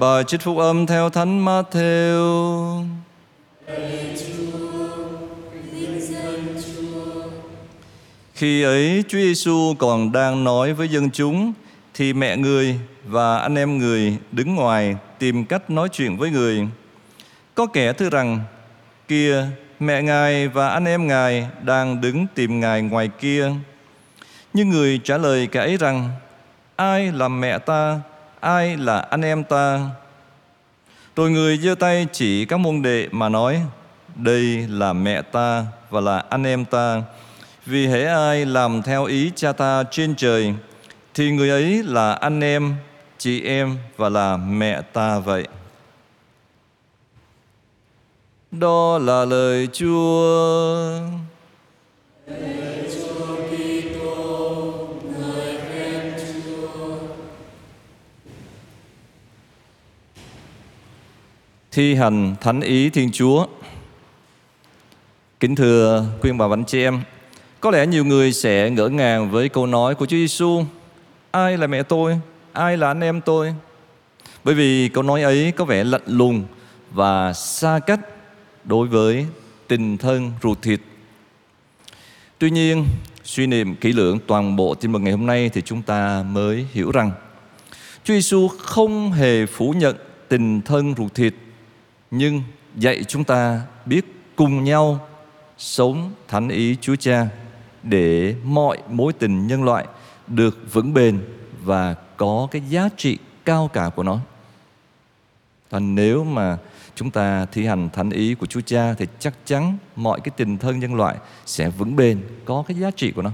Bài trích phúc âm theo Thánh Matthew. Khi ấy Chúa Giêsu còn đang nói với dân chúng thì mẹ người và anh em người đứng ngoài tìm cách nói chuyện với người. Có kẻ thưa rằng: "Kia, mẹ ngài và anh em ngài đang đứng tìm ngài ngoài kia." Nhưng người trả lời kẻ ấy rằng: "Ai là mẹ ta, ai là anh em ta?" Rồi người giơ tay chỉ các môn đệ mà nói: "Đây là mẹ ta và là anh em ta." Vì hễ ai làm theo ý cha ta trên trời Thì người ấy là anh em, chị em và là mẹ ta vậy Đó là lời Chúa Thi hành thánh ý Thiên Chúa Kính thưa quý bà anh chị em có lẽ nhiều người sẽ ngỡ ngàng với câu nói của Chúa Giêsu: Ai là mẹ tôi? Ai là anh em tôi? Bởi vì câu nói ấy có vẻ lạnh lùng và xa cách đối với tình thân ruột thịt. Tuy nhiên, suy niệm kỹ lưỡng toàn bộ tin mừng ngày hôm nay thì chúng ta mới hiểu rằng Chúa Giêsu không hề phủ nhận tình thân ruột thịt, nhưng dạy chúng ta biết cùng nhau sống thánh ý Chúa Cha để mọi mối tình nhân loại được vững bền và có cái giá trị cao cả của nó. Và nếu mà chúng ta thi hành thánh ý của Chúa Cha thì chắc chắn mọi cái tình thân nhân loại sẽ vững bền, có cái giá trị của nó.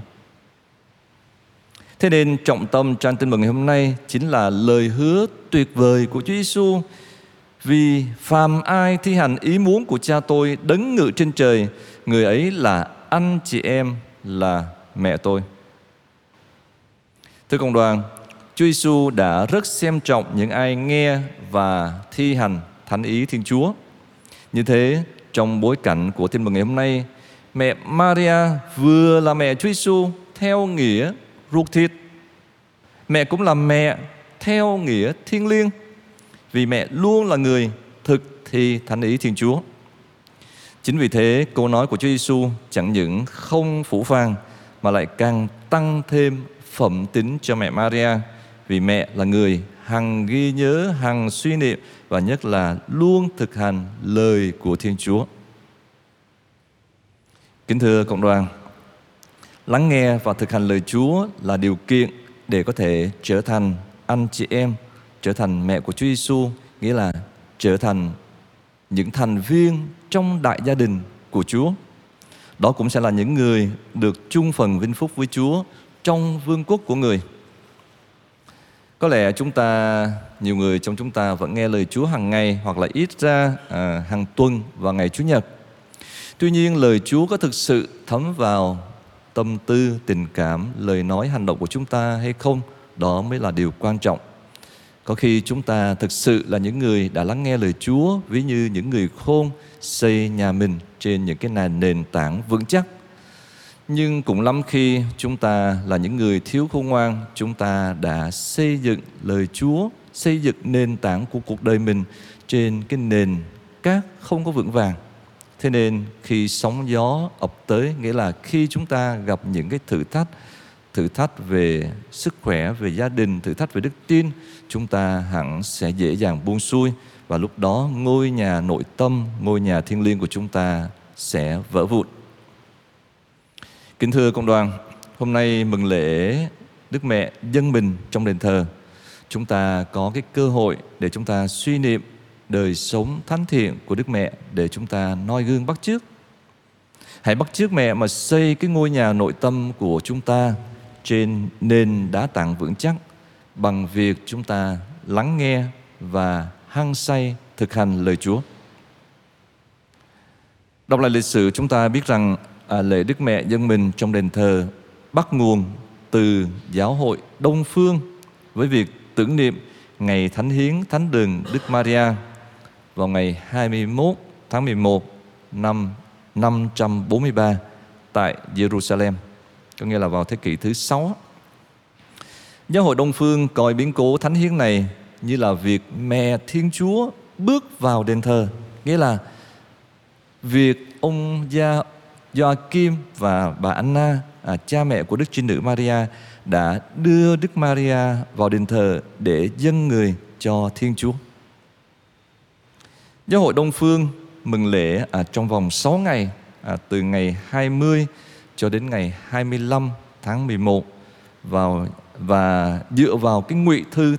Thế nên trọng tâm trang tin mừng ngày hôm nay chính là lời hứa tuyệt vời của Chúa Giêsu vì phàm ai thi hành ý muốn của cha tôi đấng ngự trên trời, người ấy là anh chị em là mẹ tôi. Thưa cộng đoàn, Chúa Giêsu đã rất xem trọng những ai nghe và thi hành thánh ý Thiên Chúa. Như thế, trong bối cảnh của tin mừng ngày hôm nay, mẹ Maria vừa là mẹ Chúa Giêsu theo nghĩa ruột thịt. Mẹ cũng là mẹ theo nghĩa thiêng liêng. Vì mẹ luôn là người thực thi thánh ý Thiên Chúa. Chính vì thế, câu nói của Chúa Giêsu chẳng những không phủ phàng mà lại càng tăng thêm phẩm tính cho mẹ Maria vì mẹ là người hằng ghi nhớ, hằng suy niệm và nhất là luôn thực hành lời của Thiên Chúa. Kính thưa cộng đoàn, lắng nghe và thực hành lời Chúa là điều kiện để có thể trở thành anh chị em, trở thành mẹ của Chúa Giêsu, nghĩa là trở thành những thành viên trong đại gia đình của Chúa. Đó cũng sẽ là những người được chung phần vinh phúc với Chúa trong vương quốc của người. Có lẽ chúng ta, nhiều người trong chúng ta vẫn nghe lời Chúa hàng ngày hoặc là ít ra à, hàng tuần và ngày Chủ nhật. Tuy nhiên lời Chúa có thực sự thấm vào tâm tư, tình cảm, lời nói, hành động của chúng ta hay không? Đó mới là điều quan trọng. Có khi chúng ta thực sự là những người đã lắng nghe lời Chúa ví như những người khôn xây nhà mình trên những cái nền nền tảng vững chắc. Nhưng cũng lắm khi chúng ta là những người thiếu khôn ngoan, chúng ta đã xây dựng lời Chúa, xây dựng nền tảng của cuộc đời mình trên cái nền cát không có vững vàng. Thế nên khi sóng gió ập tới, nghĩa là khi chúng ta gặp những cái thử thách, thử thách về sức khỏe, về gia đình, thử thách về đức tin, chúng ta hẳn sẽ dễ dàng buông xuôi và lúc đó ngôi nhà nội tâm, ngôi nhà thiêng liêng của chúng ta sẽ vỡ vụn. Kính thưa cộng đoàn, hôm nay mừng lễ Đức Mẹ dân mình trong đền thờ. Chúng ta có cái cơ hội để chúng ta suy niệm đời sống thánh thiện của Đức Mẹ để chúng ta noi gương bắt chước. Hãy bắt chước mẹ mà xây cái ngôi nhà nội tâm của chúng ta trên nền đá tảng vững chắc bằng việc chúng ta lắng nghe và hăng say thực hành lời Chúa. Đọc lại lịch sử chúng ta biết rằng à, lễ Đức Mẹ dân mình trong đền thờ bắt nguồn từ giáo hội Đông Phương với việc tưởng niệm ngày Thánh Hiến Thánh Đường Đức Maria vào ngày 21 tháng 11 năm 543 tại Jerusalem, có nghĩa là vào thế kỷ thứ sáu. Giáo hội Đông Phương coi biến cố Thánh Hiến này như là việc mẹ Thiên Chúa bước vào đền thờ. Nghĩa là việc ông Gia Joachim và bà Anna, à, cha mẹ của Đức Trinh Nữ Maria đã đưa Đức Maria vào đền thờ để dâng người cho Thiên Chúa. Giáo hội Đông Phương mừng lễ à, trong vòng 6 ngày à, từ ngày 20 cho đến ngày 25 tháng 11 vào và dựa vào cái ngụy thư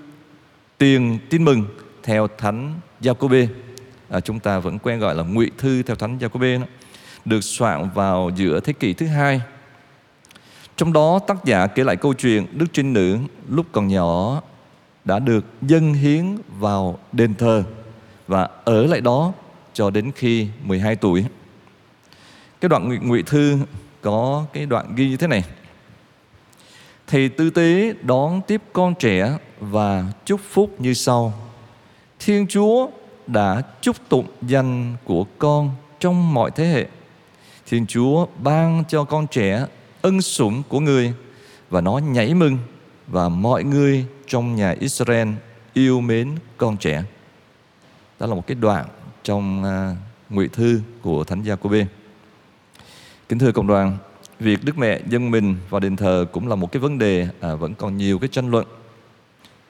tiền tin mừng theo thánh Giacôbê à, chúng ta vẫn quen gọi là ngụy thư theo thánh Giacôbê được soạn vào giữa thế kỷ thứ hai trong đó tác giả kể lại câu chuyện Đức Trinh Nữ lúc còn nhỏ đã được dâng hiến vào đền thờ và ở lại đó cho đến khi 12 tuổi. Cái đoạn ngụy thư có cái đoạn ghi như thế này. Thầy tư tế đón tiếp con trẻ và chúc phúc như sau. Thiên Chúa đã chúc tụng danh của con trong mọi thế hệ. Thiên Chúa ban cho con trẻ ân sủng của người và nó nhảy mừng và mọi người trong nhà Israel yêu mến con trẻ. Đó là một cái đoạn trong uh, ngụy thư của Thánh Gia-cô-bê. Kính thưa cộng đoàn, việc Đức Mẹ dân mình vào đền thờ cũng là một cái vấn đề à, vẫn còn nhiều cái tranh luận.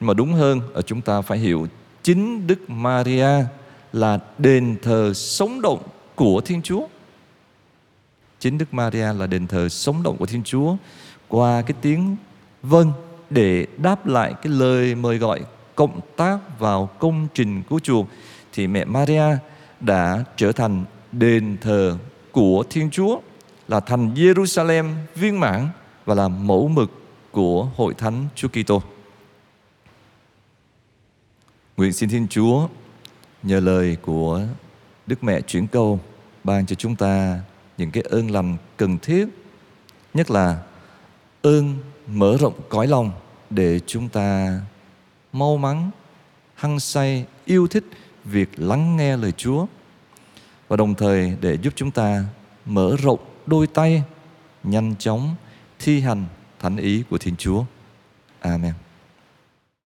Nhưng mà đúng hơn ở chúng ta phải hiểu chính Đức Maria là đền thờ sống động của Thiên Chúa. Chính Đức Maria là đền thờ sống động của Thiên Chúa qua cái tiếng vâng để đáp lại cái lời mời gọi cộng tác vào công trình cứu chuộc thì mẹ Maria đã trở thành đền thờ của Thiên Chúa là thành Jerusalem viên mãn và là mẫu mực của hội thánh Chúa Kitô. Nguyện xin Thiên Chúa nhờ lời của Đức Mẹ chuyển câu ban cho chúng ta những cái ơn lành cần thiết, nhất là ơn mở rộng cõi lòng để chúng ta mau mắn, hăng say, yêu thích việc lắng nghe lời Chúa và đồng thời để giúp chúng ta mở rộng đôi tay nhanh chóng thi hành thánh ý của Thiên Chúa. Amen.